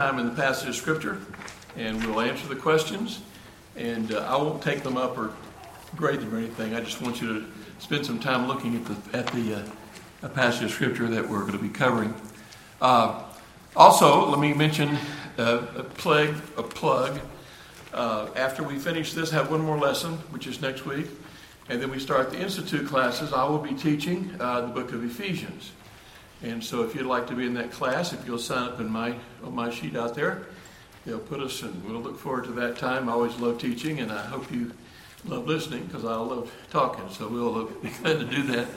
time in the passage of Scripture, and we'll answer the questions. And uh, I won't take them up or grade them or anything. I just want you to spend some time looking at the at the uh, passage of Scripture that we're going to be covering. Uh, also, let me mention uh, a plug. A plug. Uh, after we finish this, have one more lesson, which is next week, and then we start the institute classes. I will be teaching uh, the book of Ephesians. And so, if you'd like to be in that class, if you'll sign up in my on my sheet out there, they'll put us, and we'll look forward to that time. I always love teaching, and I hope you love listening because I love talking. So we'll be glad to do that.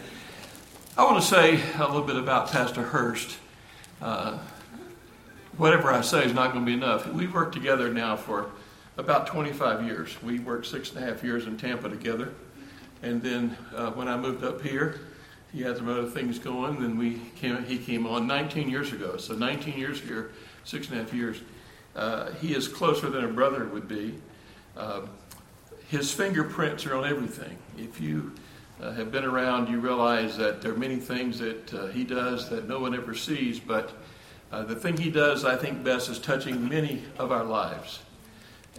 I want to say a little bit about Pastor Hurst. Uh, whatever I say is not going to be enough. We've worked together now for about 25 years. We worked six and a half years in Tampa together, and then uh, when I moved up here he had some other things going. Then we came, he came on 19 years ago. So 19 years here, six and a half years. Uh, he is closer than a brother would be. Uh, his fingerprints are on everything. If you uh, have been around, you realize that there are many things that uh, he does that no one ever sees. But uh, the thing he does, I think, best is touching many of our lives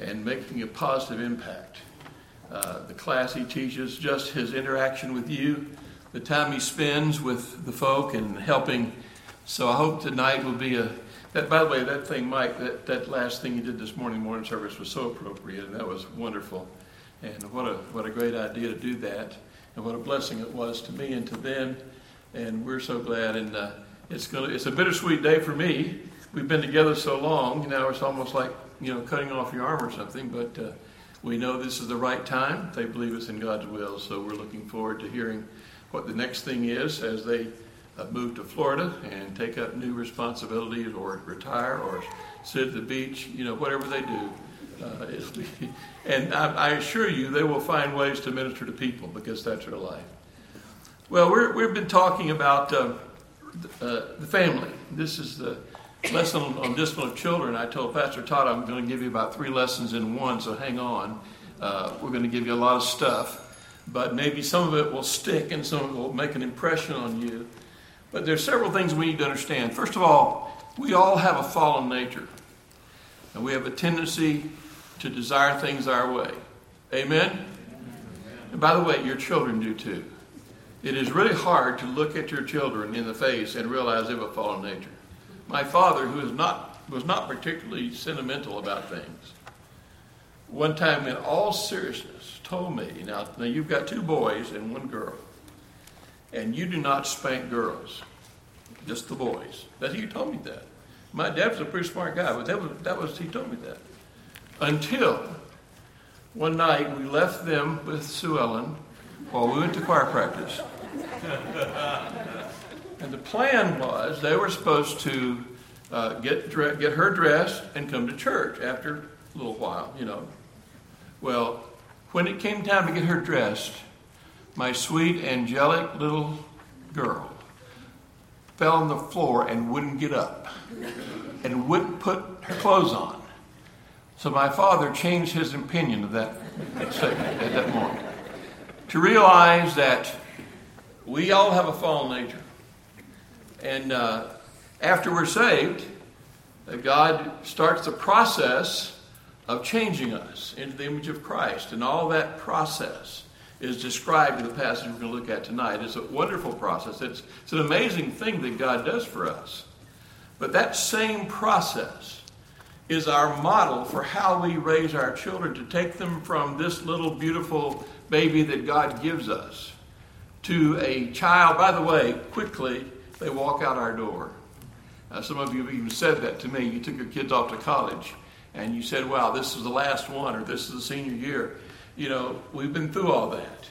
and making a positive impact. Uh, the class he teaches, just his interaction with you the time he spends with the folk and helping. So I hope tonight will be a. That, by the way, that thing, Mike, that, that last thing you did this morning, morning service, was so appropriate, and that was wonderful. And what a, what a great idea to do that, and what a blessing it was to me and to them. And we're so glad. And uh, it's, gonna, it's a bittersweet day for me. We've been together so long, now it's almost like, you know, cutting off your arm or something, but uh, we know this is the right time. They believe it's in God's will, so we're looking forward to hearing what the next thing is as they uh, move to Florida and take up new responsibilities or retire or sit at the beach, you know, whatever they do. Uh, and I, I, assure you, they will find ways to minister to people because that's their life. Well, we have been talking about uh, uh, the family. This is the lesson on discipline of children. I told Pastor Todd I'm going to give you about three lessons in one, so hang on. Uh, we're going to give you a lot of stuff but maybe some of it will stick and some of it will make an impression on you. But there's several things we need to understand. First of all, we all have a fallen nature, and we have a tendency to desire things our way. Amen? And by the way, your children do too. It is really hard to look at your children in the face and realize they have a fallen nature. My father, who is not, was not particularly sentimental about things, one time in all seriousness told me, now, now you've got two boys and one girl, and you do not spank girls, just the boys. That he told me that. My dad was a pretty smart guy, but that was that was he told me that. Until one night we left them with Sue Ellen while we went to choir practice. and the plan was they were supposed to uh, get get her dressed and come to church after a little while, you know. Well, when it came time to get her dressed, my sweet, angelic little girl fell on the floor and wouldn't get up and wouldn't put her clothes on. So my father changed his opinion of that statement at that moment to realize that we all have a fallen nature. And uh, after we're saved, God starts the process of changing us into the image of Christ. And all that process is described in the passage we're going to look at tonight. It's a wonderful process. It's, it's an amazing thing that God does for us. But that same process is our model for how we raise our children to take them from this little beautiful baby that God gives us to a child. By the way, quickly, they walk out our door. Uh, some of you even said that to me. You took your kids off to college and you said, wow, this is the last one or this is the senior year. You know, we've been through all that.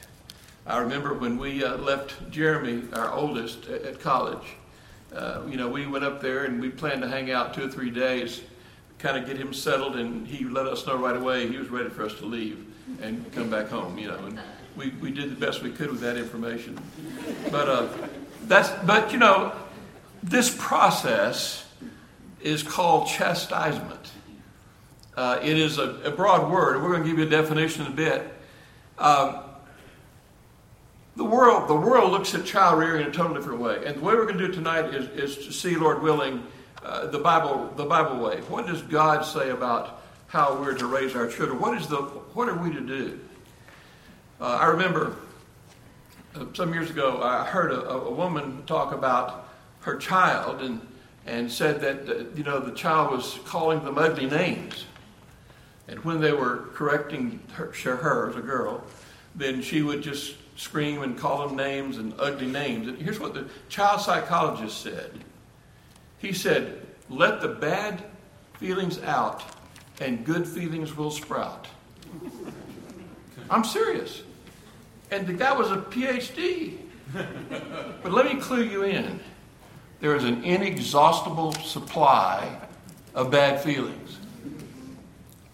I remember when we uh, left Jeremy, our oldest, at, at college. Uh, you know, we went up there and we planned to hang out two or three days, kind of get him settled, and he let us know right away he was ready for us to leave and come back home. You know, and we, we did the best we could with that information. But uh, that's but you know, this process is called chastisement. Uh, it is a, a, broad word. We're going to give you a definition in a bit. Um, the world, the world looks at child rearing in a totally different way. And the way we're going to do it tonight is, is to see, Lord willing, uh, the Bible the Bible way. What does God say about how we're to raise our children? What is the what are we to do? Uh, I remember uh, some years ago I heard a, a, woman talk about her child and and said that you know the child was calling them ugly names, and when they were correcting her, her as a girl, then she would just scream and call them names and ugly names. And here's what the child psychologist said. He said, "Let the bad feelings out, and good feelings will sprout." I'm serious. And the guy was a PhD. but let me clue you in there is an inexhaustible supply of bad feelings.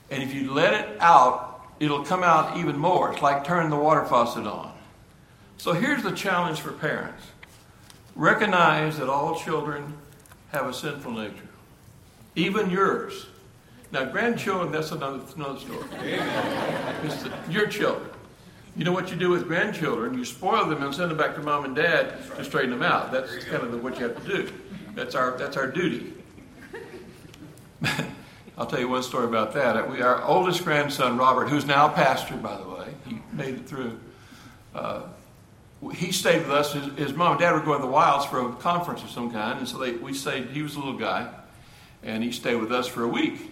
And if you let it out, it'll come out even more. It's like turning the water faucet on. So here's the challenge for parents recognize that all children have a sinful nature, even yours. Now, grandchildren, that's another, another story. It's the, your children. You know what you do with grandchildren? You spoil them and send them back to mom and dad to straighten them out. That's kind of the, what you have to do. That's our, that's our duty. I'll tell you one story about that. We, our oldest grandson, Robert, who's now a pastor, by the way, he made it through. Uh, he stayed with us. His, his, mom and dad were going to the wilds for a conference of some kind, and so they, we stayed. He was a little guy, and he stayed with us for a week.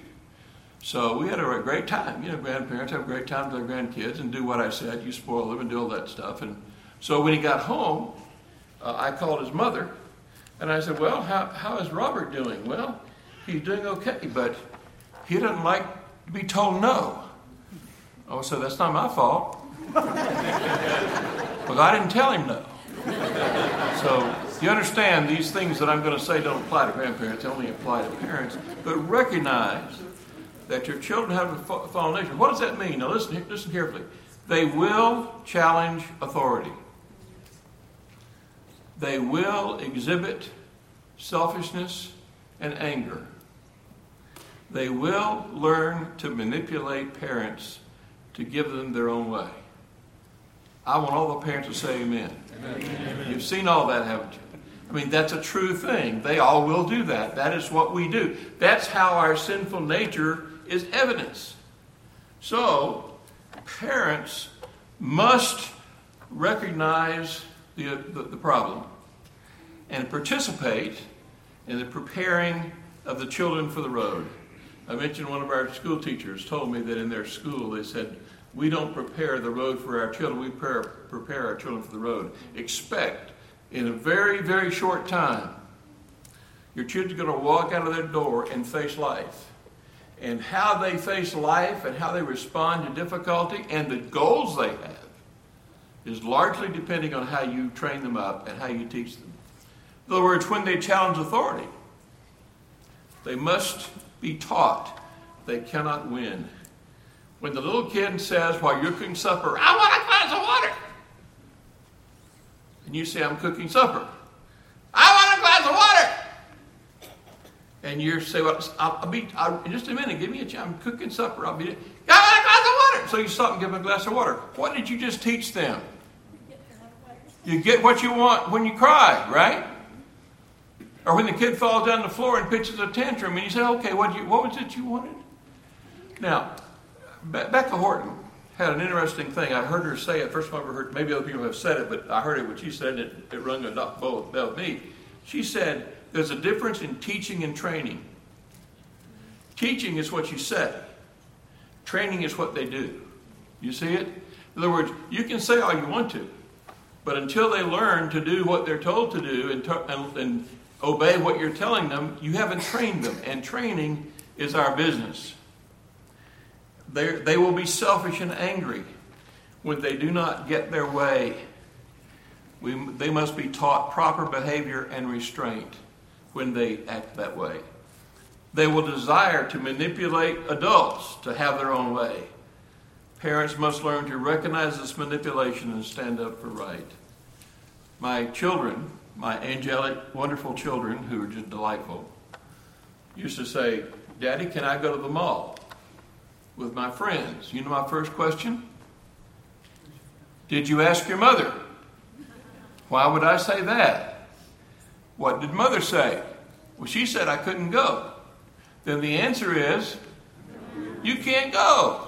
So we had a great time. You know, grandparents have a great time with their grandkids and do what I said. You spoil them and do all that stuff. And so when he got home, uh, I called his mother and I said, Well, how, how is Robert doing? Well, he's doing okay, but he doesn't like to be told no. Oh, so that's not my fault. Because I didn't tell him no. So you understand these things that I'm going to say don't apply to grandparents, they only apply to parents. But recognize that your children have a fallen nature. What does that mean? Now listen, listen carefully. They will challenge authority. They will exhibit selfishness and anger. They will learn to manipulate parents to give them their own way. I want all the parents to say amen. amen. You've seen all that, haven't you? I mean, that's a true thing. They all will do that. That is what we do. That's how our sinful nature is evidence. So, parents must recognize the, the, the, problem and participate in the preparing of the children for the road. I mentioned one of our school teachers told me that in their school they said, We don't prepare the road for our children, we prepare, prepare our children for the road. Expect in a very, very short time, your children are going to walk out of their door and face life and how they face life and how they respond to difficulty and the goals they have is largely depending on how you train them up and how you teach them. In other words, when they challenge authority, they must be taught they cannot win. When the little kid says, while you're cooking supper, I want a glass of water, and you say, I'm cooking supper, I want a glass of water. and you say, well, I'll, I'll be, I'll, in just a minute, give me a chance. I'm cooking supper. I'll be there. Got a glass of water. So you stop and give them a glass of water. What did you just teach them? You get what you want when you cry, right? Or when the kid falls down the floor and pitches a tantrum, and you say, okay, what, you, what was it you wanted? Now, Beka Horton had an interesting thing. I heard her say it. First time I ever heard, maybe other people have said it, but I heard it when she said it. It rung a bell with me. She said, there's a difference in teaching and training. Teaching is what you say, training is what they do. You see it? In other words, you can say all you want to, but until they learn to do what they're told to do and, and, and obey what you're telling them, you haven't trained them. And training is our business. They're, they will be selfish and angry when they do not get their way. We, they must be taught proper behavior and restraint when they act that way. They will desire to manipulate adults to have their own way. Parents must learn to recognize this manipulation and stand up for right. My children, my angelic, wonderful children, who are just delightful, used to say, Daddy, can I go to the mall with my friends? You know my first question? Did you ask your mother? Why would I say that? What did mother say? Well, she said I couldn't go. Then the answer is, you can't go.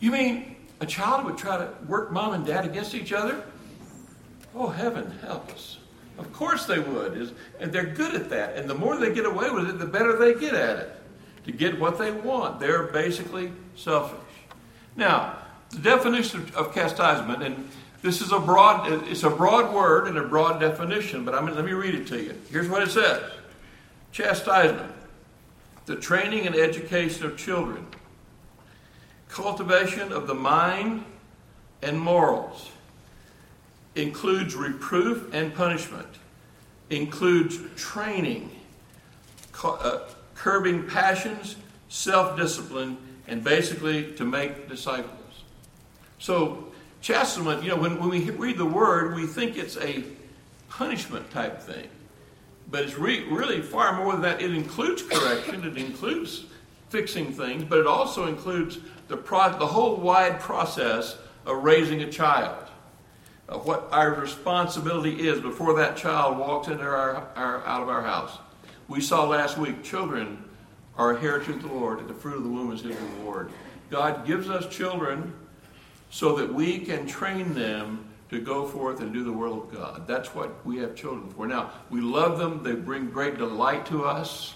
You mean a child would try to work mom and dad against each other? Oh, heaven help us. Of course they would. And they're good at that. And the more they get away with it, the better they get at it. To get what they want. They're basically selfish. Now, the definition of chastisement, and this is a broad, it's a broad word and a broad definition, but I'm, let me read it to you. Here's what it says. Chastisement, the training and education of children, cultivation of the mind and morals, includes reproof and punishment, includes training, uh, curbing passions, self discipline, and basically to make disciples. So, chastisement, you know, when, when we read the word, we think it's a punishment type thing. But it's re- really far more than that. It includes correction, it includes fixing things, but it also includes the, pro- the whole wide process of raising a child. What our responsibility is before that child walks into our, our, out of our house. We saw last week children are a heritage of the Lord, and the fruit of the womb is his reward. God gives us children so that we can train them to go forth and do the will of God. That's what we have children for. Now, we love them, they bring great delight to us.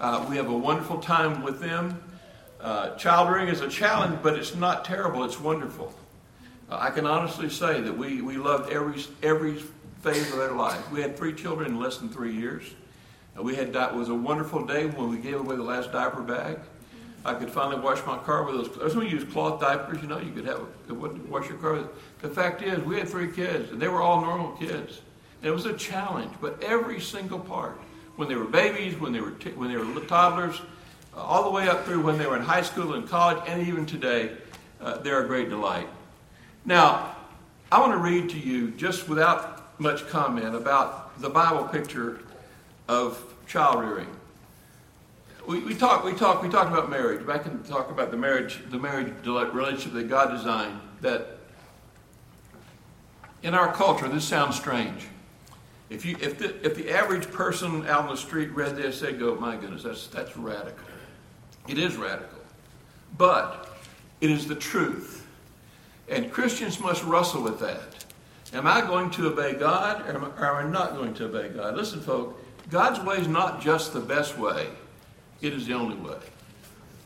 Uh, we have a wonderful time with them. Uh, child rearing is a challenge, but it's not terrible, it's wonderful. I can honestly say that we, we loved every, every phase of their life. We had three children in less than three years. We had that was a wonderful day when we gave away the last diaper bag. I could finally wash my car with those. That's when you use cloth diapers. You know, you could have wash your car with. The fact is, we had three kids, and they were all normal kids. And it was a challenge, but every single part, when they were babies, when they were t- when they were toddlers, uh, all the way up through when they were in high school and college, and even today, uh, they're a great delight. Now, I want to read to you, just without much comment, about the Bible picture of child rearing. We, we talked we talked we talked about marriage. Back and talk about the marriage the marriage relationship that God designed that in our culture this sounds strange. If you if the if the average person out on the street read this they'd go my goodness that's that's radical. It is radical. But it is the truth and Christians must wrestle with that am I going to obey God or am I, or am I not going to obey God listen folks God's way is not just the best way it is the only way.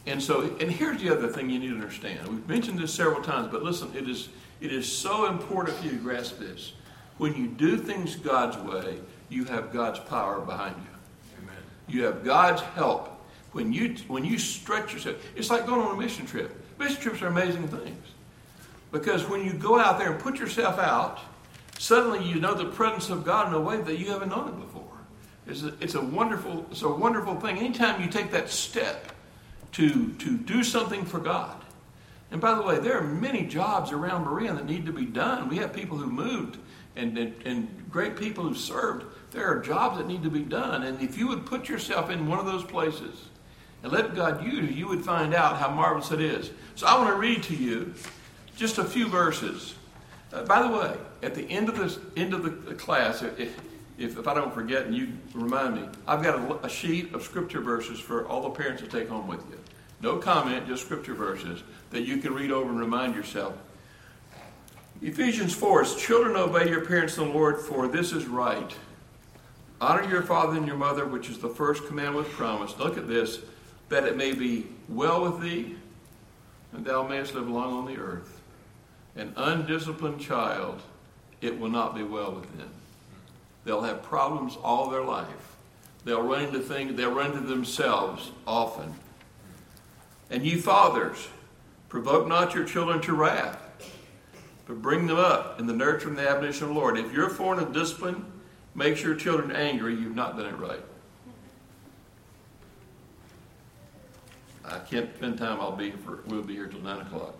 And so, and here's the other thing you need to understand. We've mentioned this several times, but listen, it is, it is so important for you to grasp this. When you do things God's way, you have God's power behind you. Amen. You have God's help. When you, when you stretch yourself, it's like going on a mission trip. Mission trips are amazing things. Because when you go out there and put yourself out, suddenly you know the presence of God in a way that you haven't known it before. It's a, it's a wonderful it's a wonderful thing. Anytime you take that step to to do something for God. And by the way, there are many jobs around Berean that need to be done. We have people who moved and, and, and great people who served. There are jobs that need to be done. And if you would put yourself in one of those places and let God use you, you would find out how marvelous it is. So I want to read to you just a few verses. Uh, by the way, at the end of this end of the class, if, if, if I don't forget and you remind me, I've got a, a sheet of scripture verses for all the parents to take home with you. No comment, just scripture verses that you can read over and remind yourself. Ephesians 4 is children obey your parents in the Lord, for this is right. Honor your father and your mother, which is the first commandment with promise. Look at this, that it may be well with thee, and thou mayest live long on the earth. An undisciplined child, it will not be well with them. They'll have problems all their life. They'll run into things, they'll run into themselves often. And you fathers, provoke not your children to wrath, but bring them up in the nurture and the admonition of the Lord. If you're foreign of discipline, makes your children angry, you've not done it right. I can't spend time, I'll be for we'll be here till nine o'clock.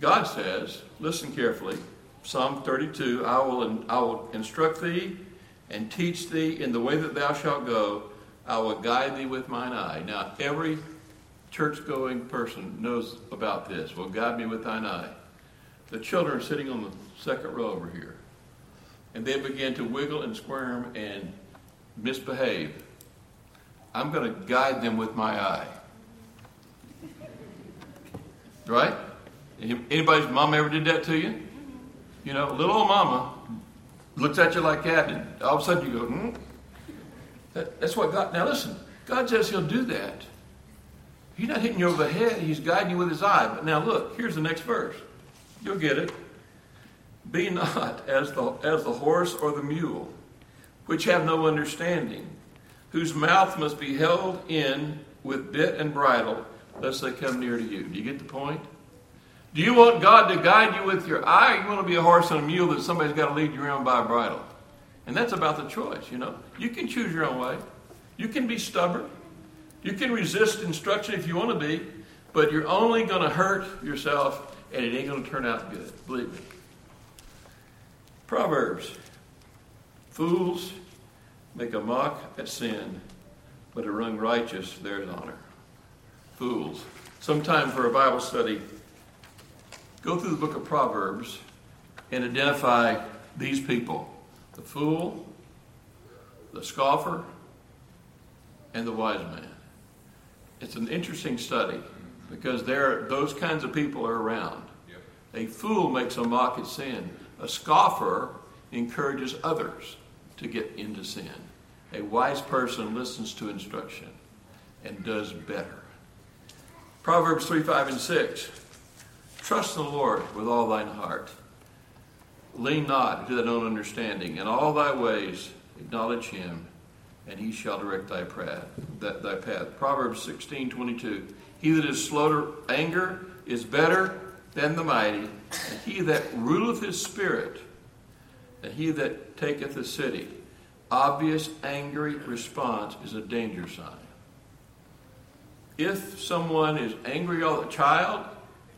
God says, listen carefully, Psalm 32, I will, I will instruct thee and teach thee in the way that thou shalt go. I will guide thee with mine eye. Now, every church going person knows about this. Will guide me with thine eye. The children are sitting on the second row over here. And they begin to wiggle and squirm and misbehave, I'm going to guide them with my eye. Right? Anybody's mom ever did that to you? You know, little old mama looks at you like that, and all of a sudden you go, hmm? That, that's what God. Now listen, God says He'll do that. He's not hitting you over the head, He's guiding you with His eye. But now look, here's the next verse. You'll get it. Be not as the, as the horse or the mule, which have no understanding, whose mouth must be held in with bit and bridle, lest they come near to you. Do you get the point? Do you want God to guide you with your eye, you want to be a horse and a mule that somebody's got to lead you around by a bridle? And that's about the choice, you know. You can choose your own way. You can be stubborn. You can resist instruction if you want to be, but you're only going to hurt yourself and it ain't going to turn out good. Believe me. Proverbs Fools make a mock at sin, but a young righteous there's honor. Fools. Sometime for a Bible study, go through the book of Proverbs and identify these people the fool, the scoffer, and the wise man. It's an interesting study because there those kinds of people are around. A fool makes a mock at sin. A scoffer encourages others to get into sin. A wise person listens to instruction and does better. Proverbs 3 5 and 6. Trust the Lord with all thine heart. Lean not to thine own understanding. In all thy ways acknowledge him, and he shall direct thy path. Thy path. Proverbs 16 22. He that is slow to anger is better than the mighty, and he that ruleth his spirit, and he that taketh a city. Obvious angry response is a danger sign. If someone is angry all the child,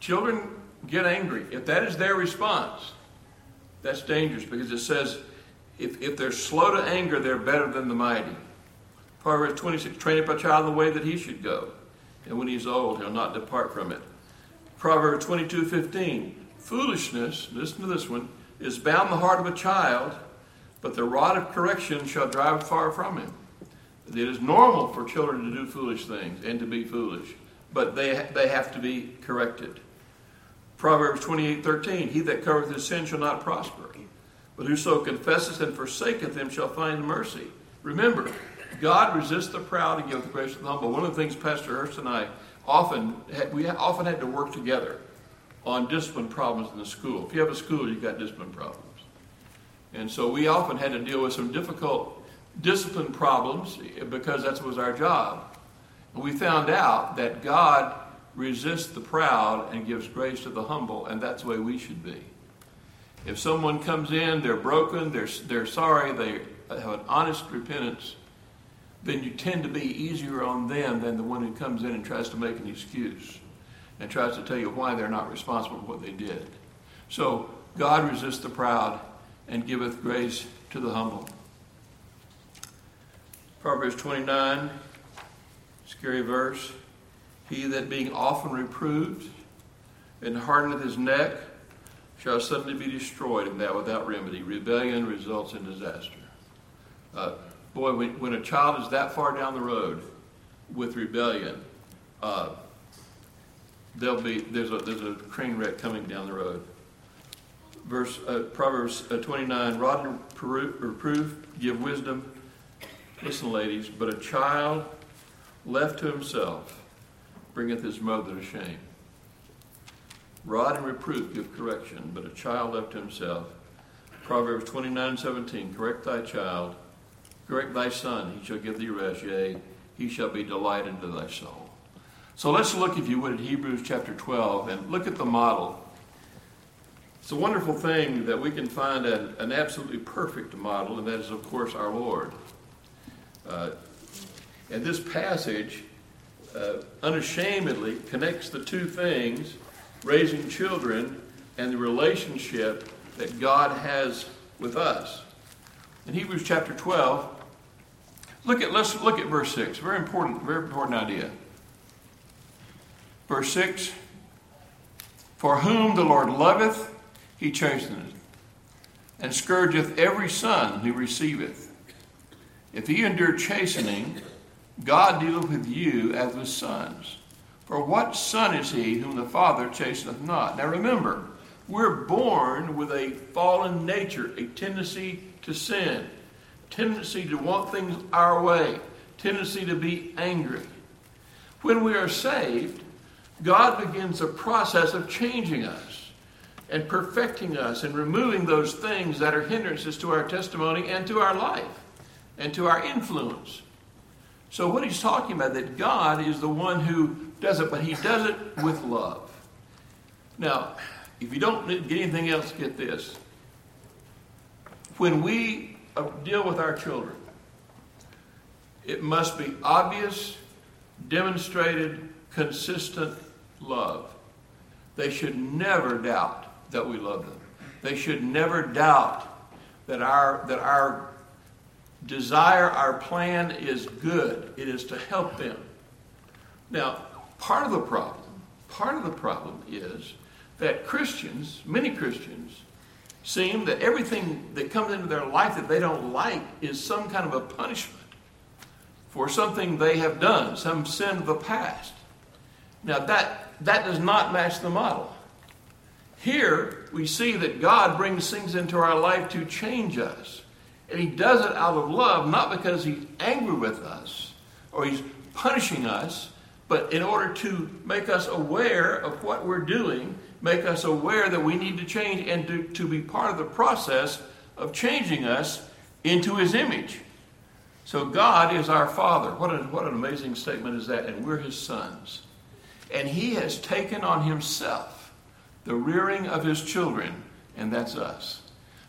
children get angry. If that is their response, that's dangerous because it says if, if they're slow to anger, they're better than the mighty. Proverbs 26 train up a child in the way that he should go, and when he's old, he'll not depart from it. Proverbs 22 15. Foolishness, listen to this one, is bound the heart of a child, but the rod of correction shall drive far from him. It is normal for children to do foolish things and to be foolish, but they, they have to be corrected. Proverbs 28 13. He that covereth his sin shall not prosper, but whoso confesseth and forsaketh them shall find mercy. Remember, God resists the proud and giveth grace to the humble. One of the things Pastor Hurst and I often had, we often had to work together on discipline problems in the school. If you have a school, you've got discipline problems. And so we often had to deal with some difficult discipline problems because that was our job. And we found out that God resists the proud and gives grace to the humble, and that's the way we should be. If someone comes in, they're broken, they're, they're sorry, they have an honest repentance, then you tend to be easier on them than the one who comes in and tries to make an excuse and tries to tell you why they're not responsible for what they did. So God resists the proud and giveth grace to the humble. Proverbs 29, scary verse. He that being often reproved and hardeneth his neck shall suddenly be destroyed, and that without remedy. Rebellion results in disaster. Uh, boy, when, when, a child is that far down the road with rebellion, uh, there'll be there's a there's a train wreck coming down the road. Verse uh, Proverbs uh, 29: Rod and reproof give wisdom. Listen, ladies, but a child left to himself bringeth his mother to shame. Rod and reproof give correction, but a child left himself. Proverbs 29 17, correct thy child, correct thy son, he shall give thee rest, yea, he shall be delight unto thy soul. So let's look, if you would, at Hebrews chapter 12 and look at the model. It's a wonderful thing that we can find an, an absolutely perfect model, and that is, of course, our Lord. Uh, and this passage uh, unashamedly connects the two things raising children and the relationship that God has with us. In Hebrews chapter 12, look at let's look at verse 6. Very important, very important idea. Verse 6 For whom the Lord loveth, he chasteneth, and scourgeth every son who receiveth. If he endure chastening, God dealeth with you as with sons. For what son is he whom the Father chasteneth not? Now remember, we're born with a fallen nature, a tendency to sin, tendency to want things our way, tendency to be angry. When we are saved, God begins a process of changing us and perfecting us and removing those things that are hindrances to our testimony and to our life and to our influence. So, what he's talking about, that God is the one who does it, but he does it with love. Now, if you don't get anything else, get this. When we uh, deal with our children, it must be obvious, demonstrated, consistent love. They should never doubt that we love them. They should never doubt that our, that our desire, our plan is good. It is to help them. Now, part of the problem, part of the problem is that Christians, many Christians, seem that everything that comes into their life that they don't like is some kind of a punishment for something they have done, some sin of the past. Now that that does not match the model. Here we see that God brings things into our life to change us. And he does it out of love, not because he's angry with us or he's punishing us, but in order to make us aware of what we're doing, make us aware that we need to change and to, to be part of the process of changing us into His image. So God is our Father. What an, what an amazing statement is that? And we're His sons. And He has taken on Himself the rearing of His children, and that's us.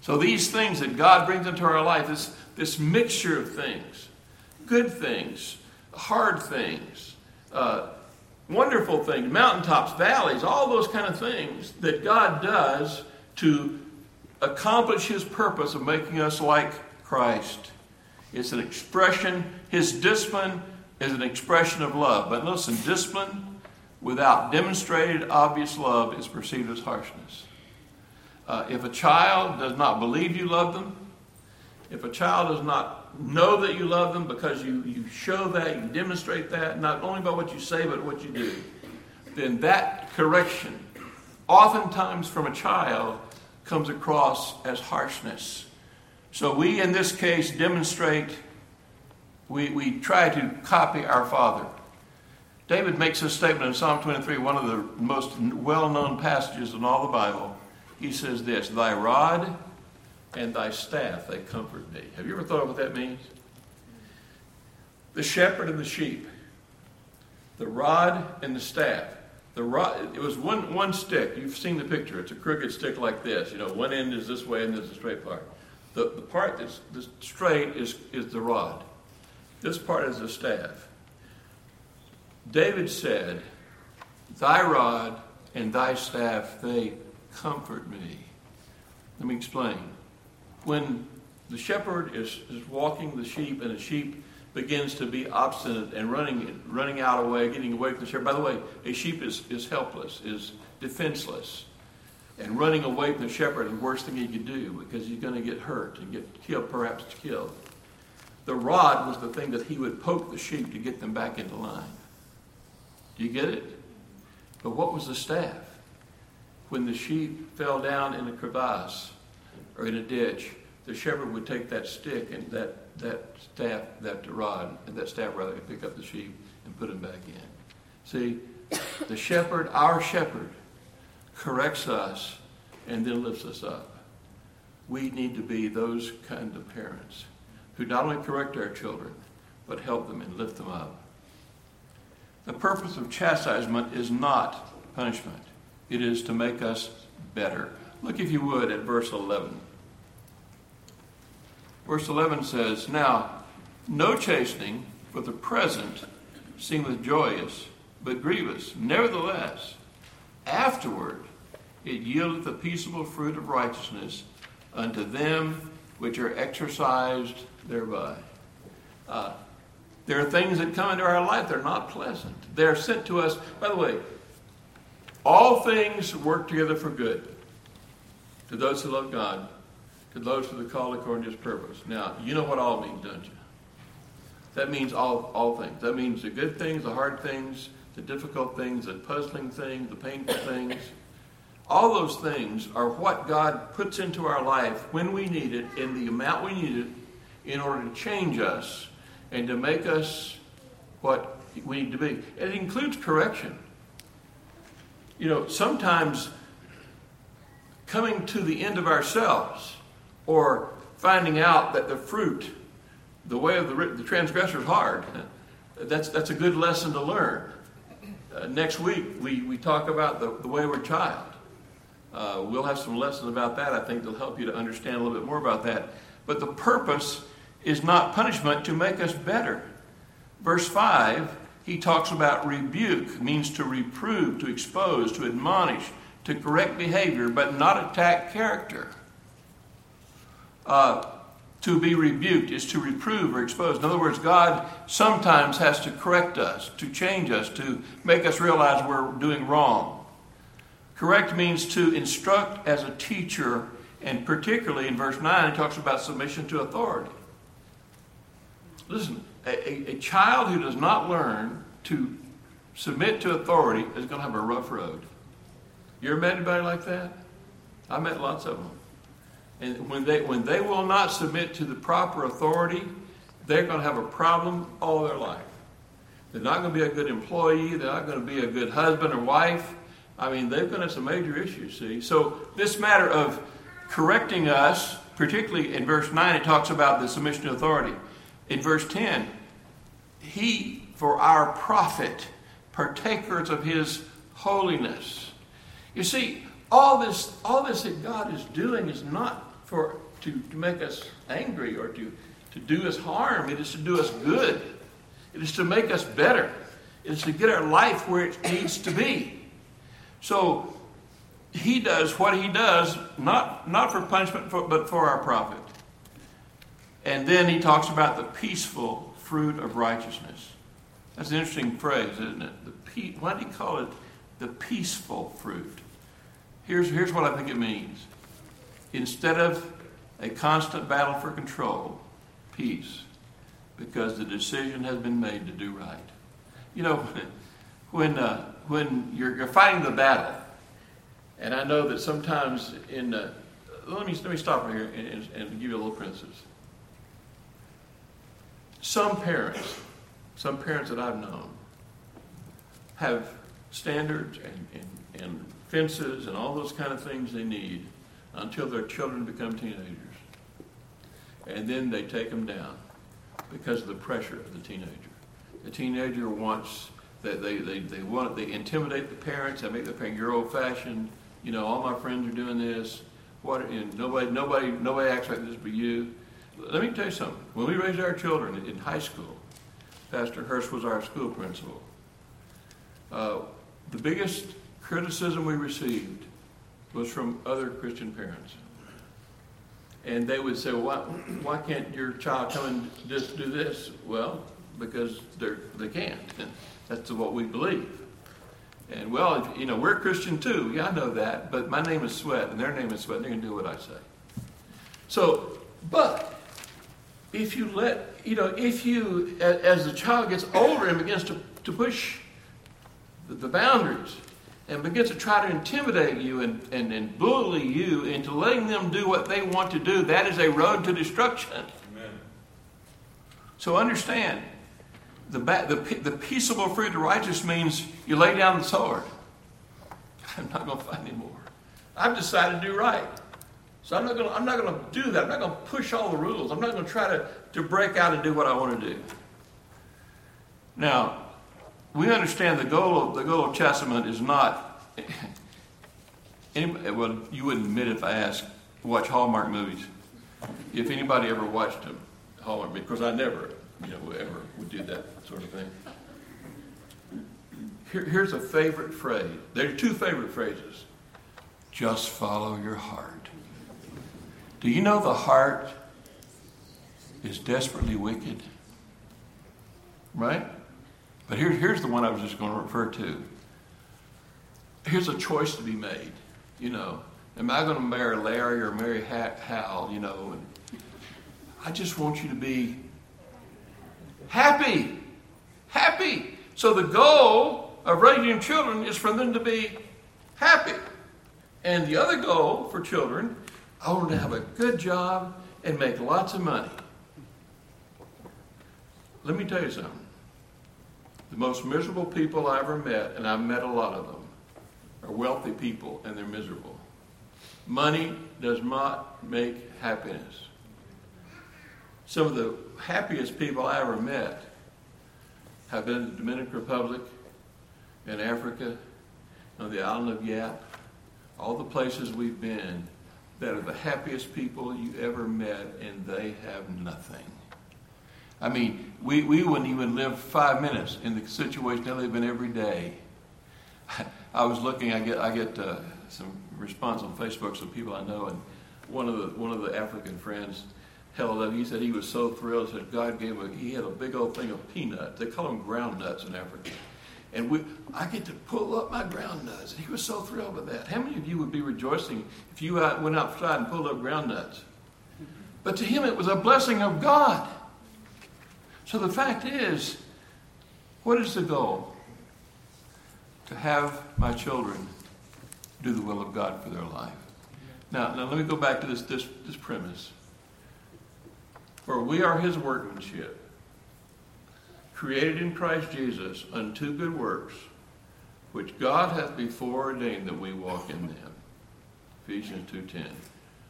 So these things that God brings into our life, this, this mixture of things, good things, hard things, uh, wonderful things, mountaintops, valleys, all those kind of things that God does to accomplish His purpose of making us like Christ. It's an expression, His discipline is an expression of love. But listen, discipline without demonstrated obvious love is perceived as harshness. Uh, if a child does not believe you love them, if a child does not know that you love them because you, you show that, you demonstrate that, not only by what you say, but what you do, then that correction, oftentimes from a child, comes across as harshness. So we, in this case, demonstrate, we, we try to copy our Father. David makes a statement in Psalm 23, one of the most well known passages in all the Bible. He says this Thy rod and thy staff, they comfort me. Have you ever thought of what that means? The shepherd and the sheep, the rod and the staff. The rod, it was one, one stick. You've seen the picture. It's a crooked stick like this. You know, one end is this way and there's a straight part. The, the part that's, that's straight is, is the rod. This part is the staff. David said, Thy rod and thy staff, they comfort me. Let me explain when the shepherd is, is walking the sheep and the sheep begins to be obstinate and running running out away, getting away from the shepherd. By the way, a sheep is, is helpless, is defenseless. And running away from the shepherd is the worst thing he could do because he's going to get hurt and get killed, perhaps killed. The rod was the thing that he would poke the sheep to get them back into line. Do you get it? But what was the staff? When the sheep fell down in a crevasse or in a ditch, the shepherd would take that stick and that, that staff, that rod, and that staff rather, and pick up the sheep and put them back in. See, the shepherd, our shepherd, corrects us and then lifts us up. We need to be those kind of parents who not only correct our children, but help them and lift them up. The purpose of chastisement is not punishment. It is to make us better. Look, if you would, at verse 11. Verse 11 says, Now, no chastening for the present seemeth joyous, but grievous. Nevertheless, afterward it yieldeth the peaceable fruit of righteousness unto them which are exercised thereby. Uh, there are things that come into our life that are not pleasant. They're sent to us. By the way, all things work together for good to those who love God to those who are called according to his purpose. Now, you know what all means, don't you? That means all, all things. That means the good things, the hard things, the difficult things, the puzzling things, the painful things. All those things are what God puts into our life when we need it, in the amount we need it, in order to change us and to make us what we need to be. It includes correction. You know, sometimes coming to the end of ourselves or finding out that the fruit the way of the, the transgressor is hard. That's, that's a good lesson to learn. Uh, next week, we, we talk about the, the wayward child. Uh, we'll have some lessons about that. I think they'll help you to understand a little bit more about that. But the purpose is not punishment to make us better. Verse 5, he talks about rebuke, means to reprove, to expose, to admonish, to correct behavior, but not attack character. Uh, to be rebuked is to reprove or expose. In other words, God sometimes has to correct us, to change us, to make us realize we're doing wrong. Correct means to instruct as a teacher, and particularly in verse 9, it talks about submission to authority. Listen, a, a, child who does not learn to submit to authority is going to have a rough road. You ever met anybody like that? I met lots of them. And when they, when they will not submit to the proper authority, they're going to have a problem all their life. They're not going to be a good employee. They're not going to be a good husband or wife. I mean, they've got some major issues, see? So, this matter of correcting us, particularly in verse 9, it talks about the submission to authority. In verse 10, he, for our profit, partakers of his holiness. You see, all this, all this that God is doing is not for to, to make us angry or to, to do us harm. It is to do us good. It is to make us better. It is to get our life where it needs to be. So he does what he does, not, not for punishment, for, but for our profit. And then he talks about the peaceful fruit of righteousness. That's an interesting phrase, isn't it? The pe- why do you call it the peaceful fruit? Here's, here's what I think it means instead of a constant battle for control, peace, because the decision has been made to do right. You know, when, uh, when you're, you're, fighting the battle, and I know that sometimes in, uh, let, me, let me stop right here and, and, give you a little princess. Some parents, some parents that I've known, have standards and, and, and fences and all those kind of things they need until their children become teenagers. And then they take them down because of the pressure of the teenager. The teenager wants that they, they, they want they intimidate the parents, they make the parent you're old fashioned, you know, all my friends are doing this. What and nobody nobody nobody acts like this but you. Let me tell you something. When we raised our children in high school, Pastor Hurst was our school principal. Uh, the biggest criticism we received was from other Christian parents. And they would say, why, why can't your child come and just do this? Well, because they're, they can't. And that's what we believe. And well, you know, we're Christian too. Yeah, I know that. But my name is Sweat, and their name is Sweat, and they're going to do what I say. So, but if you let, you know, if you, as the child gets older and begins to, to push the, the boundaries, and begins to try to intimidate you and, and, and bully you into letting them do what they want to do, that is a road to destruction. Amen. So understand, the, the, the peaceable fruit of righteousness means you lay down the sword. I'm not going to fight anymore. I've decided to do right. So I'm not going I'm not going to do that. I'm not going to push all the rules. I'm not going to try to, to break out and do what I want to do. Now, we understand the goal of the goal of chastisement is not. Well, you wouldn't admit if I asked watch Hallmark movies. If anybody ever watched them, Hallmark, because I never, you know, ever would do that sort of thing. Here, here's a favorite phrase. There are two favorite phrases. Just follow your heart. Do you know the heart is desperately wicked? Right? But here, here's the one I was just going to refer to. Here's a choice to be made. You know, am I going to marry Larry or marry Hal? You know, and I just want you to be happy. Happy. So the goal of raising children is for them to be happy. And the other goal for children, I want to have a good job and make lots of money. Let me tell you something. The most miserable people I ever met, and I've met a lot of them, are wealthy people and they're miserable. Money does not make happiness. Some of the happiest people I ever met have been in the Dominican Republic, in Africa, on the island of Yap, all the places we've been that are the happiest people you ever met, and they have nothing. I mean, we, we wouldn't even live five minutes in the situation they live in every day. I was looking, I get, I get uh, some response on Facebook, some people I know, and one of the, one of the African friends held up, he said he was so thrilled, said God gave him, a, he had a big old thing of peanuts. They call them ground nuts in Africa. And we, I get to pull up my ground nuts. And he was so thrilled with that. How many of you would be rejoicing if you went outside and pulled up ground nuts? But to him, it was a blessing of God. So the fact is, what is the goal? To have my children do the will of God for their life. Now, now let me go back to this, this, this premise. For we are his workmanship, created in Christ Jesus unto good works, which God hath before ordained that we walk in them. Ephesians 2.10. In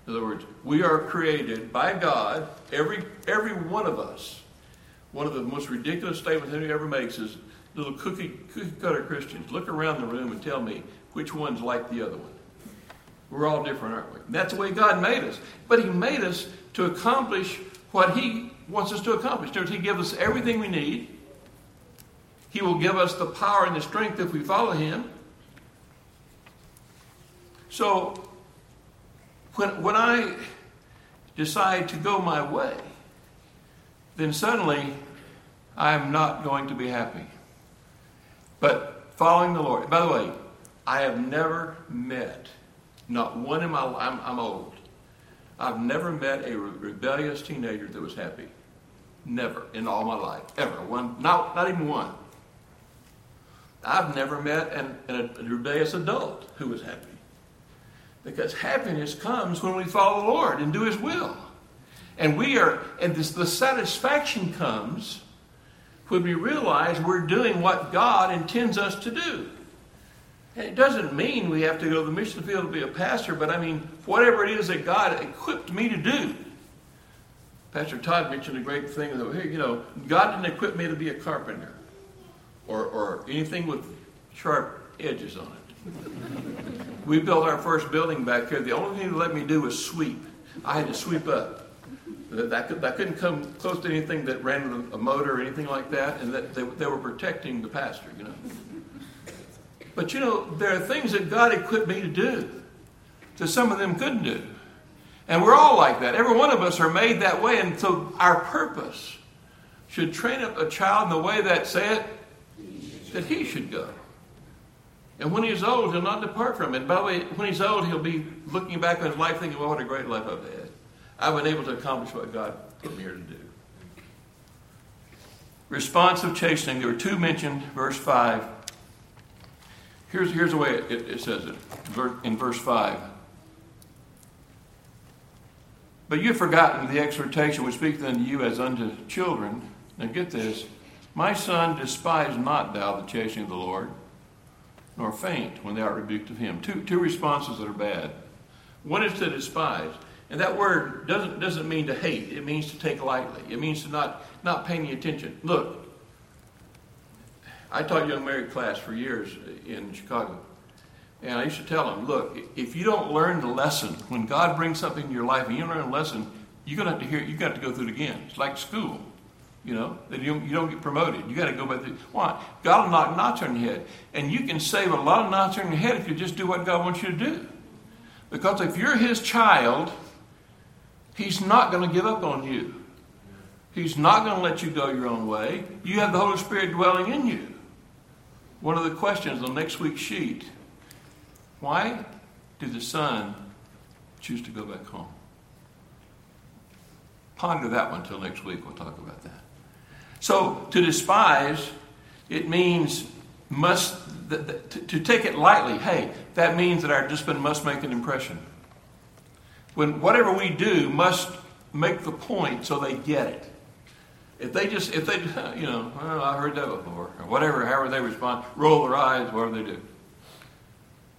other words, we are created by God, every, every one of us, one of the most ridiculous statements anybody ever makes is little cookie, cookie cutter Christians. Look around the room and tell me which one's like the other one. We're all different, aren't we? That's the way God made us. But He made us to accomplish what He wants us to accomplish. He gives us everything we need. He will give us the power and the strength if we follow Him. So, when, when I decide to go my way, then suddenly I'm not going to be happy. But following the Lord, by the way, I have never met, not one in my life, I'm, I'm old. I've never met a rebellious teenager that was happy. Never in all my life, ever. One, not, not even one. I've never met an, an, a rebellious adult who was happy. Because happiness comes when we follow the Lord and do His will. And we are, and this, the satisfaction comes when we realize we're doing what God intends us to do. And it doesn't mean we have to go to the mission field to be a pastor, but I mean, whatever it is that God equipped me to do. Pastor Todd mentioned a great thing you know, God didn't equip me to be a carpenter or, or anything with sharp edges on it. we built our first building back here. The only thing they let me do was sweep. I had to sweep up. That, could, that couldn't come close to anything that ran a motor or anything like that, and that they, they were protecting the pastor, you know. But you know, there are things that God equipped me to do that some of them couldn't do. And we're all like that. Every one of us are made that way, and so our purpose should train up a child in the way that said that he should go. And when he's old, he'll not depart from it. By the way, when he's old, he'll be looking back on his life thinking, well, what a great life I've had. I've been able to accomplish what God put me here to do. Responsive chastening. There were two mentioned, verse 5. Here's, here's the way it, it, it says it in verse 5. But you have forgotten the exhortation which speaketh unto you as unto children. Now get this. My son, despise not thou the chastening of the Lord, nor faint when thou art rebuked of him. Two, two responses that are bad. One is to despise. And that word doesn't, doesn't mean to hate. It means to take lightly. It means to not, not pay any attention. Look, I taught young married class for years in Chicago. And I used to tell them, look, if you don't learn the lesson, when God brings something in your life and you don't learn a lesson, you're going to have to hear, you've got to go through it again. It's like school, you know, that you, you don't get promoted. You got to go back through. Why? God will knock knots on your head. And you can save a lot of knots on your head if you just do what God wants you to do. Because if you're His child, He's not going to give up on you. He's not going to let you go your own way. You have the Holy Spirit dwelling in you. One of the questions on next week's sheet why did the son choose to go back home? Ponder that one until next week. We'll talk about that. So to despise, it means must to, to take it lightly. Hey, that means that our discipline must make an impression. When whatever we do must make the point so they get it. If they just, if they, you know, well, I heard that before, or whatever, however they respond, roll their eyes, whatever they do.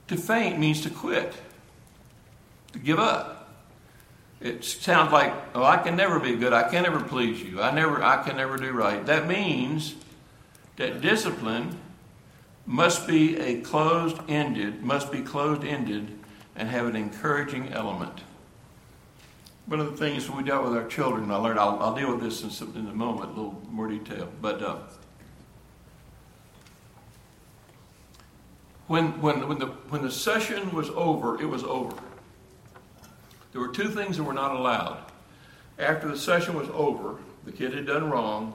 To faint means to quit, to give up. It sounds like, oh, I can never be good. I can never please you. I never, I can never do right. That means that discipline must be a closed-ended, must be closed-ended, and have an encouraging element. One of the things we dealt with our children, I learned, I'll, I'll deal with this in, some, in a moment, a little more detail, but uh, when, when, when, the, when the session was over, it was over. There were two things that were not allowed. After the session was over, the kid had done wrong.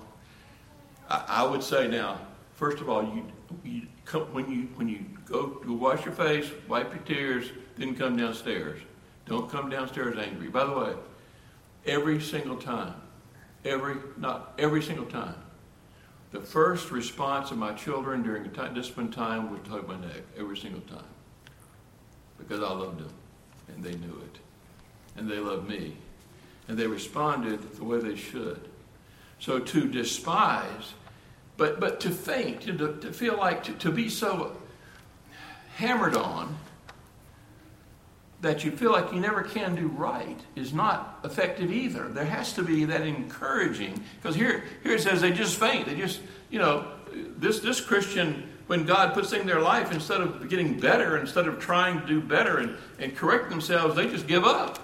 I, I would say now, first of all, you, you come, when you when you go to wash your face, wipe your tears, then come downstairs. Don't come downstairs angry. By the way, every single time, every not every single time, the first response of my children during a discipline time was to hug my neck every single time because I loved them and they knew it and they love me. And they responded the way they should. So to despise, but, but to faint, to, to feel like to, to be so hammered on that you feel like you never can do right is not effective either. There has to be that encouraging. Because here, here it says they just faint. They just, you know, this, this Christian, when God puts in their life, instead of getting better, instead of trying to do better and, and correct themselves, they just give up.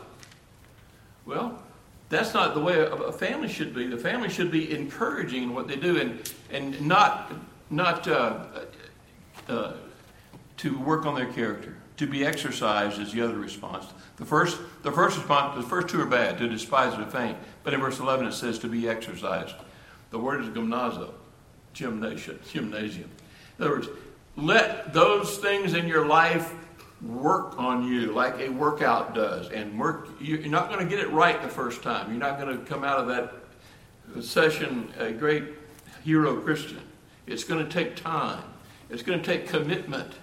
Well, that's not the way a family should be. The family should be encouraging in what they do and, and not, not uh, uh, to work on their character. To be exercised is the other response. The first, the first response, the first two are bad, to despise or to faint. But in verse 11 it says to be exercised. The word is gymnazo, gymnasium. gymnasium. In other words, let those things in your life work on you like a workout does. And work, you're not going to get it right the first time. You're not going to come out of that session a great hero Christian. It's going to take time. It's going to take commitment.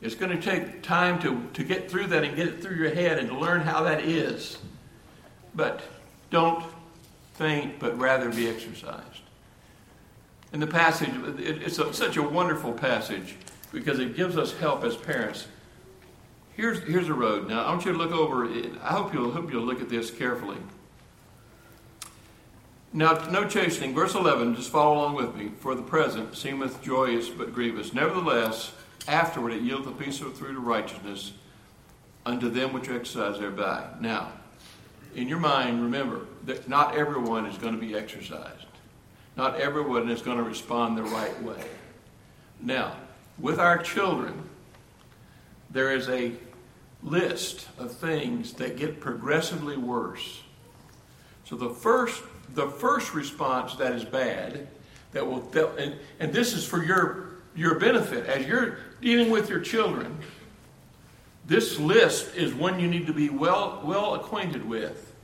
It's going to take time to, to get through that and get it through your head and to learn how that is. But don't faint, but rather be exercised. In the passage, it's a, such a wonderful passage because it gives us help as parents Here's, here's a road. Now, I want you to look over. I hope you'll, hope you'll look at this carefully. Now, no chastening. Verse 11, just follow along with me. For the present seemeth joyous but grievous. Nevertheless, afterward it yieldeth peace of fruit of righteousness unto them which exercise thereby. Now, in your mind, remember that not everyone is going to be exercised. Not everyone is going to respond the right way. Now, with our children, there is a list of things that get progressively worse. So the first the first response that is bad that will that, and, and this is for your your benefit as you're dealing with your children. This list is one you need to be well well acquainted with.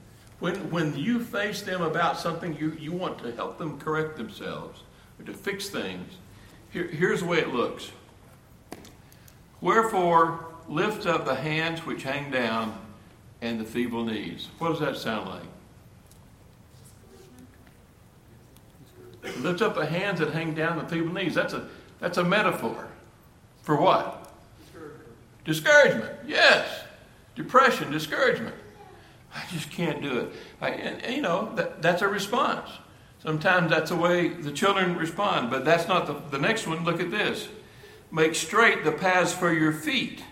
When when you face them about something you, you want to help them correct themselves or to fix things, here, here's the way it looks. Wherefore lift up the hands which hang down and the feeble knees. What does that sound like? Lift up the hands that hang down the feeble knees. That's a that's a metaphor. For what? Discouragement. Discouragement. Yes. Depression, discouragement. I just can't do it. I, and, and, you know, that, that's a response. Sometimes that's the way the children respond, but that's not the, the next one. Look at this. Make straight the paths for your feet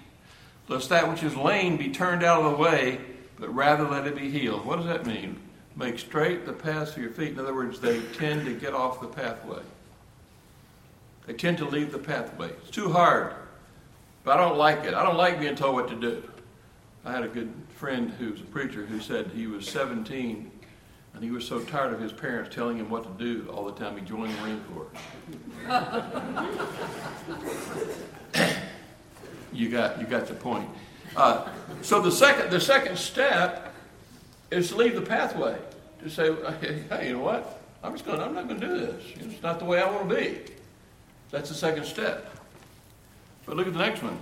lest that which is lame be turned out of the way, but rather let it be healed. What does that mean? Make straight the paths for your feet. In other words, they tend to get off the pathway. They tend to leave the pathway. It's too hard. But I don't like it. I don't like being told what to do. I had a good friend who's a preacher who said he was 17 and he was so tired of his parents telling him what to do all the time he joined the Marine Corps. you got you got the point. Uh, so the second the second step is to leave the pathway to say, hey, you know what? I'm just going, I'm not going to do this. It's not the way I want to be. That's the second step. But look at the next one.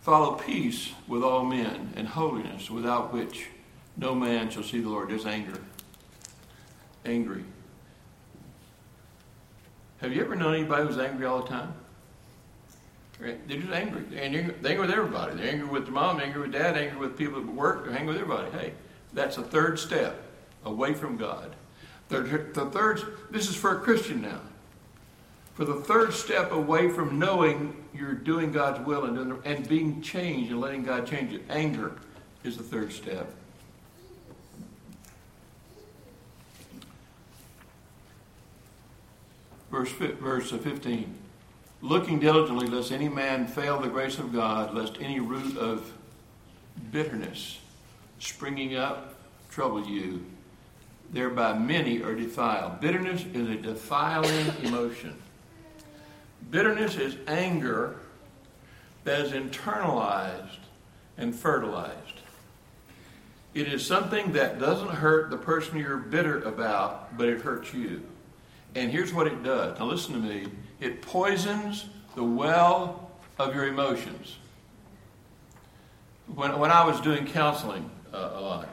Follow peace with all men and holiness, without which no man shall see the Lord. There's anger. Angry. Have you ever known anybody who's angry all the time? They're just angry. They're angry, they're angry with everybody. They're angry with their mom, angry with dad, angry with people at work, they're angry with everybody. Hey, that's a third step away from God. The, the third, this is for a Christian now. For the third step away from knowing you're doing God's will and, and being changed and letting God change it, anger is the third step. Verse, verse 15 looking diligently lest any man fail the grace of God, lest any root of bitterness springing up trouble you. Thereby many are defiled. Bitterness is a defiling emotion. Bitterness is anger that is internalized and fertilized. It is something that doesn't hurt the person you're bitter about, but it hurts you. And here's what it does. Now, listen to me. It poisons the well of your emotions. When, when I was doing counseling uh, a lot,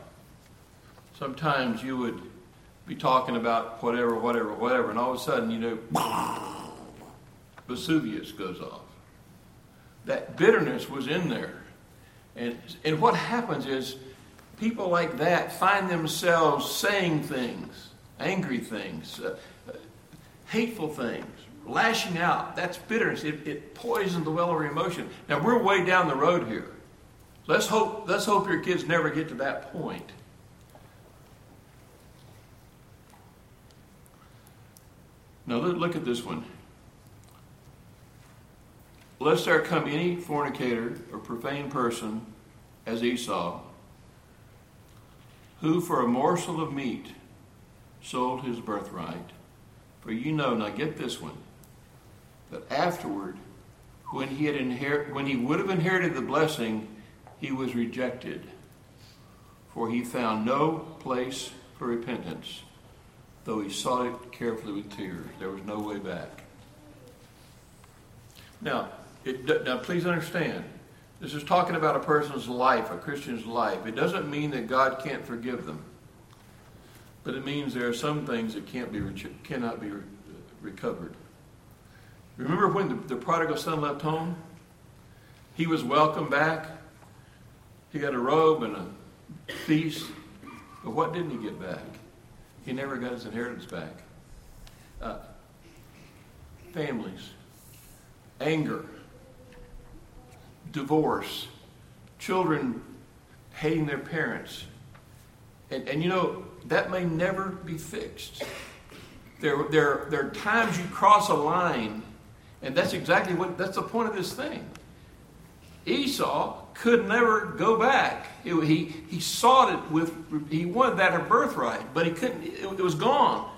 sometimes you would be talking about whatever, whatever, whatever, and all of a sudden, you know, Vesuvius goes off. That bitterness was in there. And, and what happens is people like that find themselves saying things, angry things, uh, hateful things, lashing out. That's bitterness. It, it poisons the well of your emotion. Now we're way down the road here. Let's hope, let's hope your kids never get to that point. Now look at this one. Lest there come any fornicator or profane person as Esau, who for a morsel of meat sold his birthright. For you know, now get this one, but afterward, when he, had inher- when he would have inherited the blessing, he was rejected, for he found no place for repentance, though he sought it carefully with tears. There was no way back. Now, it, now please understand, this is talking about a person's life, a Christian's life. It doesn't mean that God can't forgive them, but it means there are some things that can't be cannot be re- recovered. Remember when the, the prodigal son left home? He was welcomed back. He got a robe and a feast. But what didn't he get back? He never got his inheritance back. Uh, families, anger, divorce, children hating their parents. And, and you know, that may never be fixed. There, there, there are times you cross a line and that's exactly what, that's the point of this thing. Esau could never go back. It, he, he sought it with, he wanted that a birthright, but he couldn't, it, it was gone.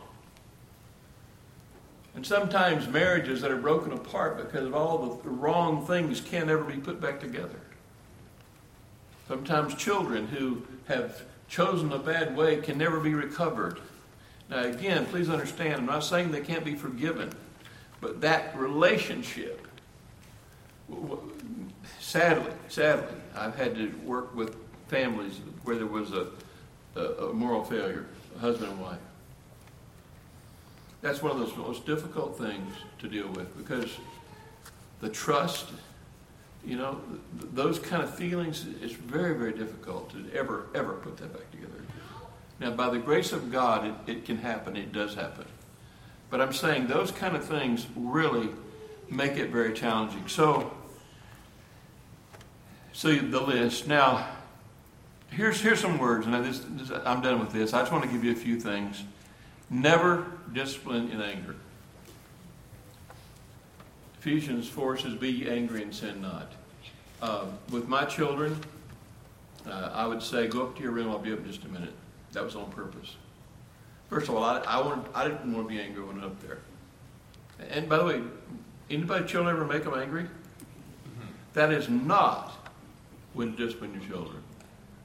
And sometimes marriages that are broken apart because of all the wrong things can't ever be put back together. Sometimes children who have chosen a bad way can never be recovered. Now, again, please understand, I'm not saying they can't be forgiven. But that relationship, sadly, sadly, I've had to work with families where there was a, a, a moral failure, a husband and wife. That's one of those most difficult things to deal with because the trust, you know, th- those kind of feelings, it's very, very difficult to ever, ever put that back together. Now, by the grace of God, it, it can happen. It does happen. But I'm saying those kind of things really make it very challenging. So, so the list. Now, here's here's some words, and this, this, I'm done with this. I just want to give you a few things. Never discipline in anger. Ephesians 4 says, Be angry and sin not. Uh, with my children, uh, I would say, Go up to your room, I'll be up in just a minute. That was on purpose. First of all, I, I, wanted, I didn't want to be angry when I went up there. And by the way, anybody children ever make them angry? Mm-hmm. That is not when to discipline your children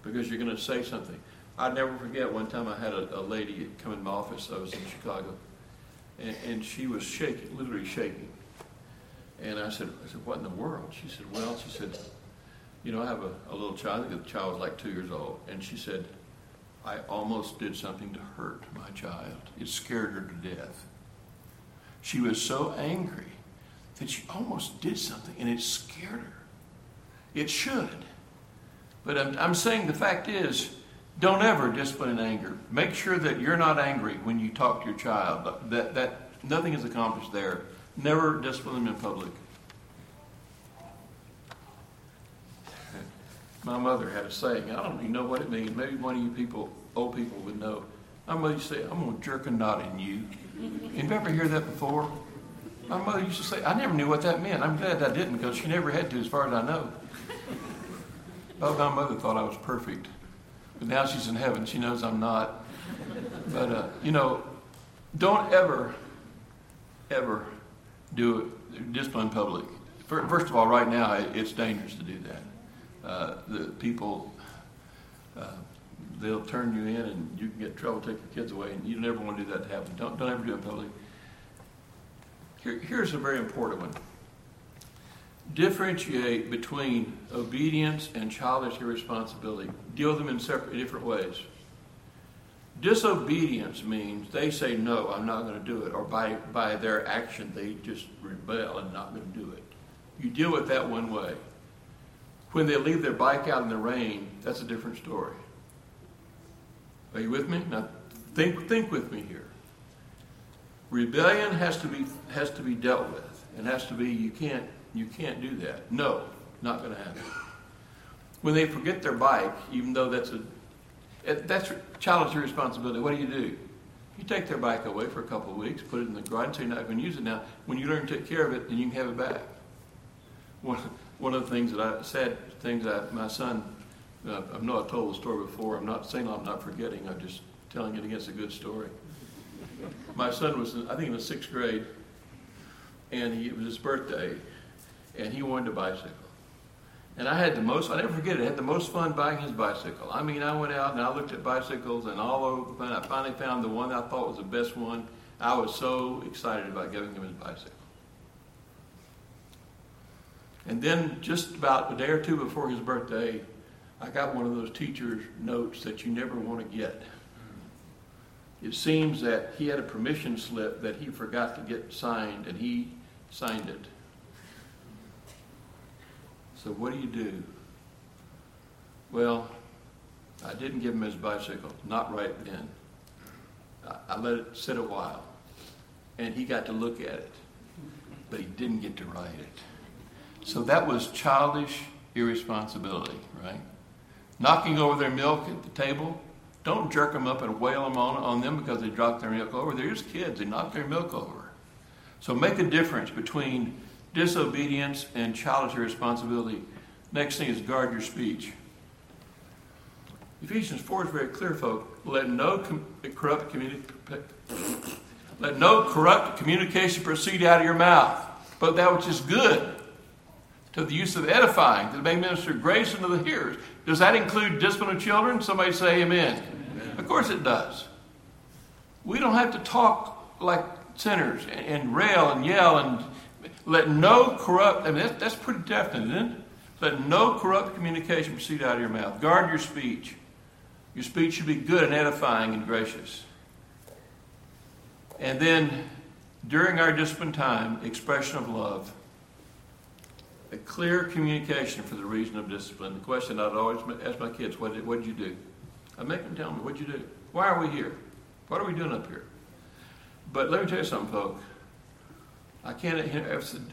because you're going to say something. I never forget one time I had a, a lady come in my office. I was in Chicago, and, and she was shaking, literally shaking. And I said, I said, what in the world? She said, well, she said, you know, I have a, a little child. The child was like two years old, and she said, I almost did something to hurt my child. It scared her to death. She was so angry that she almost did something, and it scared her. It should. But I'm, I'm saying the fact is, don't ever discipline in anger. Make sure that you're not angry when you talk to your child. That, that nothing is accomplished there. Never discipline them in public. My mother had a saying. I don't even know what it means. Maybe one of you people, old people, would know. My mother used to say, "I'm gonna jerk a knot in you." You ever hear that before? My mother used to say, "I never knew what that meant." I'm glad I didn't because she never had to, as far as I know. Oh, my mother thought I was perfect. But now she's in heaven. She knows I'm not. But, uh, you know, don't ever, ever do it, discipline public. First of all, right now, it's dangerous to do that. Uh, the people, uh, they'll turn you in and you can get in trouble, take your kids away, and you never want to do that to happen. Don't, don't ever do it public. Here, here's a very important one differentiate between obedience and childish irresponsibility. Deal with them in separate, different ways. Disobedience means they say, No, I'm not going to do it, or by, by their action, they just rebel and not going to do it. You deal with that one way. When they leave their bike out in the rain, that's a different story. Are you with me? Now, think, think with me here. Rebellion has to be has to be dealt with, and has to be you can't you can't do that. No, not going to happen. When they forget their bike, even though that's a that's child's responsibility. What do you do? You take their bike away for a couple of weeks, put it in the garage, and say you're not going to use it now. When you learn to take care of it, then you can have it back. One, one of the things that I said, things that my son, uh, I know I've told the story before. I'm not saying I'm not forgetting. I'm just telling it against a good story. My son was, I think, in the sixth grade, and he, it was his birthday, and he wanted a bicycle. And I had the most, I never forget it, I had the most fun buying his bicycle. I mean, I went out and I looked at bicycles and all over, and I finally found the one I thought was the best one. I was so excited about giving him his bicycle. And then, just about a day or two before his birthday, I got one of those teacher's notes that you never want to get. It seems that he had a permission slip that he forgot to get signed, and he signed it. So what do you do? Well, I didn't give him his bicycle, not right then. I, let it sit a while, and he got to look at it, but he didn't get to ride it. So that was childish irresponsibility, right? Knocking over their milk at the table. Don't jerk them up and wail them on, on them because they dropped their milk over. They're just kids. They knocked their milk over. So make a difference between disobedience, and childish irresponsibility. Next thing is guard your speech. Ephesians 4 is very clear, folks. Let no com- corrupt communi- let no corrupt communication proceed out of your mouth, but that which is good to the use of edifying, that may minister grace unto the hearers. Does that include discipline of children? Somebody say amen. amen. Of course it does. We don't have to talk like sinners and, and rail and yell and let no corrupt, I mean, that's, that's pretty definite, isn't it? Let no corrupt communication proceed out of your mouth. Guard your speech. Your speech should be good and edifying and gracious. And then, during our discipline time, expression of love. A clear communication for the reason of discipline. The question I'd always ask my kids, what did, what did you do? I make them tell me, what did you do? Why are we here? What are we doing up here? But let me tell you something, folks. I can't,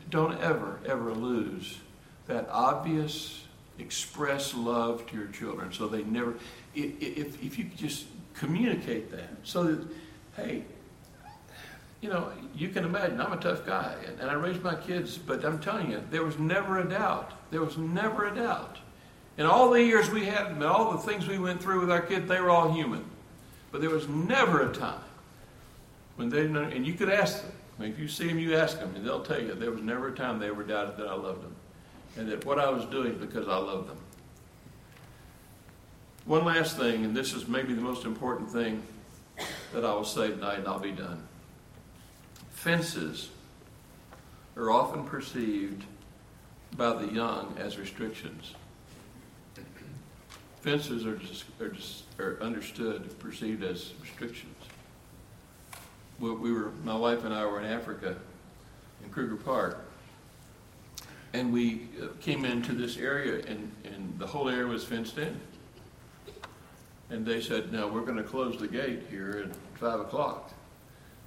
don't ever, ever lose that obvious, express love to your children. So they never, if, if you just communicate that, so that, hey, you know, you can imagine, I'm a tough guy, and I raised my kids, but I'm telling you, there was never a doubt. There was never a doubt. In all the years we had, and all the things we went through with our kids, they were all human. But there was never a time when they, and you could ask them, if you see them, you ask them, and they'll tell you there was never a time they ever doubted that I loved them. And that what I was doing because I loved them. One last thing, and this is maybe the most important thing that I will say tonight, and I'll be done. Fences are often perceived by the young as restrictions. Fences are, just, are, just, are understood, perceived as restrictions. We, we were, my wife and I were in Africa, in Kruger Park, and we uh, came into this area, and, and the whole area was fenced in. And they said, "No, we're going to close the gate here at five o'clock,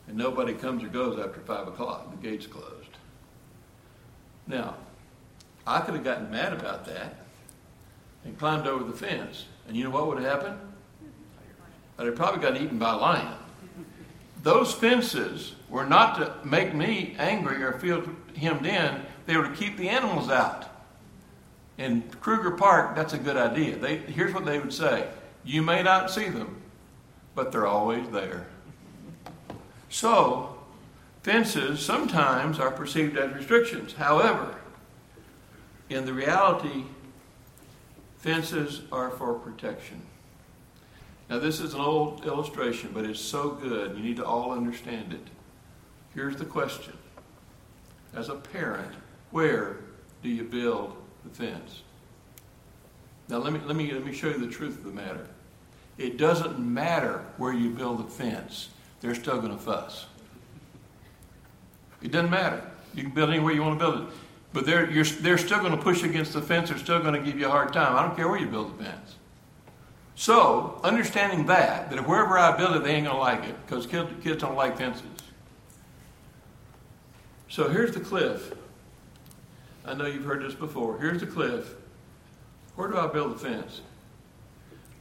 and nobody comes or goes after five o'clock. The gate's closed." Now, I could have gotten mad about that and climbed over the fence, and you know what would have happened? I'd have probably gotten eaten by a lion. Those fences were not to make me angry or feel hemmed in; they were to keep the animals out. In Kruger Park, that's a good idea. They, here's what they would say you may not see them, but they're always there. So, fences sometimes are perceived as restrictions. However, in the reality, fences are for protection. Now, this is an old illustration, but it's so good. You need to all understand it. Here's the question As a parent, where do you build the fence? Now, let me, let, me, let me show you the truth of the matter. It doesn't matter where you build the fence, they're still going to fuss. It doesn't matter. You can build anywhere you want to build it. But they're, they're still going to push against the fence. They're still going to give you a hard time. I don't care where you build the fence. So, understanding that, that wherever I build it, they ain't going to like it because kids, don't like fences. So, here's the cliff. I know you've heard this before. Here's the cliff. Where do I build the fence?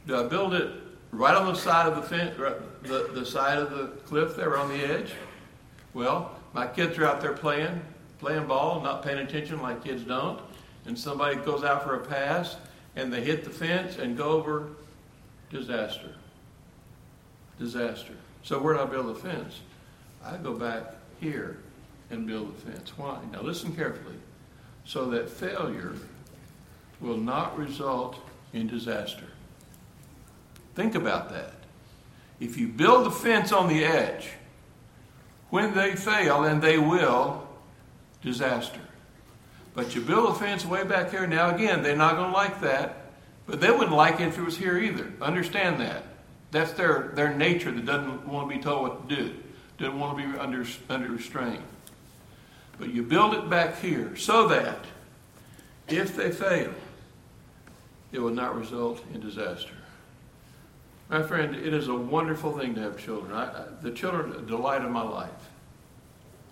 Do I build it right on the side of the fence, the, the side of the cliff there on the edge? Well, my kids are out there playing, playing ball, not paying attention like kids don't, and somebody goes out for a pass and they hit the fence and go over disaster. Disaster. So where do I build the fence? I go back here and build the fence. Why? Now listen carefully. So that failure will not result in disaster. Think about that. If you build the fence on the edge, when they fail, and they will, disaster. But you build a fence way back here. Now, again, they're not going to like that, but they wouldn't like it if it was here either. Understand that. That's their, their nature that doesn't want to be told what to do, doesn't want to be under, under restraint. But you build it back here so that if they fail, it will not result in disaster. My friend, it is a wonderful thing to have children. I, I, the children are the delight of my life.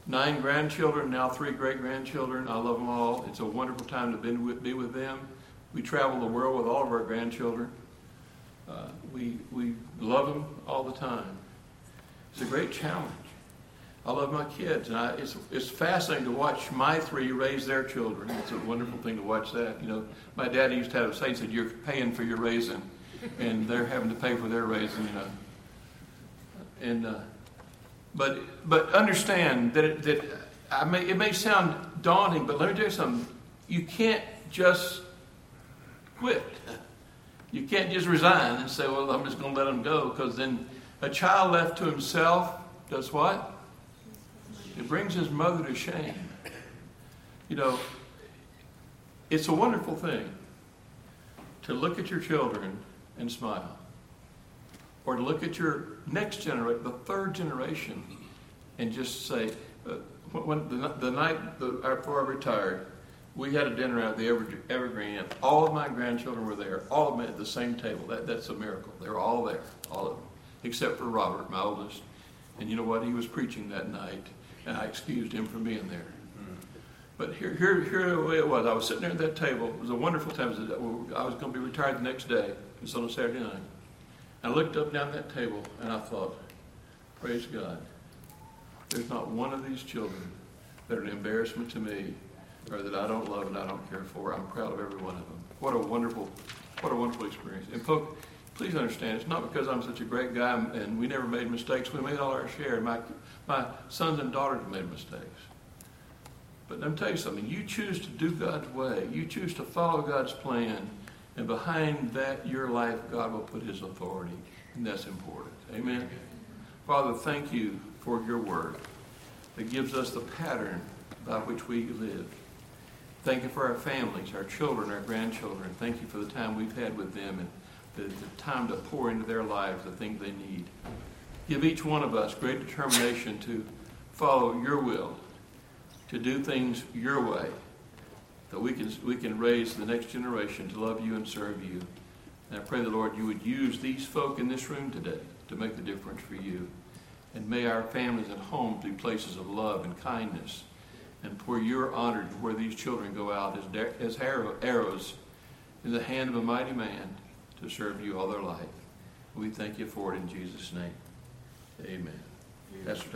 Nine grandchildren, now three great grandchildren. I love them all. It's a wonderful time to be with, be with them. We travel the world with all of our grandchildren. Uh, we, we love them all the time. It's a great challenge. I love my kids, and I, it's, it's fascinating to watch my three raise their children. It's a wonderful thing to watch that. You know, my daddy used to have a saying, said, "You're paying for your raising." and they're having to pay for their raising, you know. And uh, but but understand that it, that I may it may sound daunting, but let me tell you something. You can't just quit. You can't just resign and say, "Well, I'm just going to let them go," because then a child left to himself does what? It brings his mother to shame. You know, it's a wonderful thing to look at your children and smile. Or to look at your next generation, the third generation, and just say, uh, when the, the night before I retired, we had a dinner at the Ever, Evergreen, and all of my grandchildren were there, all of them at the same table. That, that's a miracle. They were all there, all of them, except for Robert, my oldest. And you know what? He was preaching that night, and I excused him from being there. But here, here, here the way it was. I was sitting there at that table. It was a wonderful time. Uh, I was going to be retired the next day. It was on a Saturday night. I looked up down that table and I thought, praise God. There's not one of these children that are an embarrassment to me or that I don't love and I don't care for. I'm proud of every one of them. What a wonderful, what a wonderful experience. And folks, please understand, it's not because I'm such a great guy and we never made mistakes. We made all our share. My, my sons and daughters made mistakes. But let me tell you something. You choose to do God's way. You choose to follow God's plan. And behind that, your life, God will put his authority. And that's important. Amen. Father, thank you for your word that gives us the pattern by which we live. Thank you for our families, our children, our grandchildren. Thank you for the time we've had with them and the, the time to pour into their lives the things they need. Give each one of us great determination to follow your will, to do things your way, that we can, we can raise the next generation to love you and serve you. And I pray the Lord you would use these folk in this room today to make the difference for you. And may our families and homes be places of love and kindness. And where you're honored, where these children go out as, da- as arrow, arrows in the hand of a mighty man to serve you all their life. We thank you for it in Jesus' name. Amen. Pastor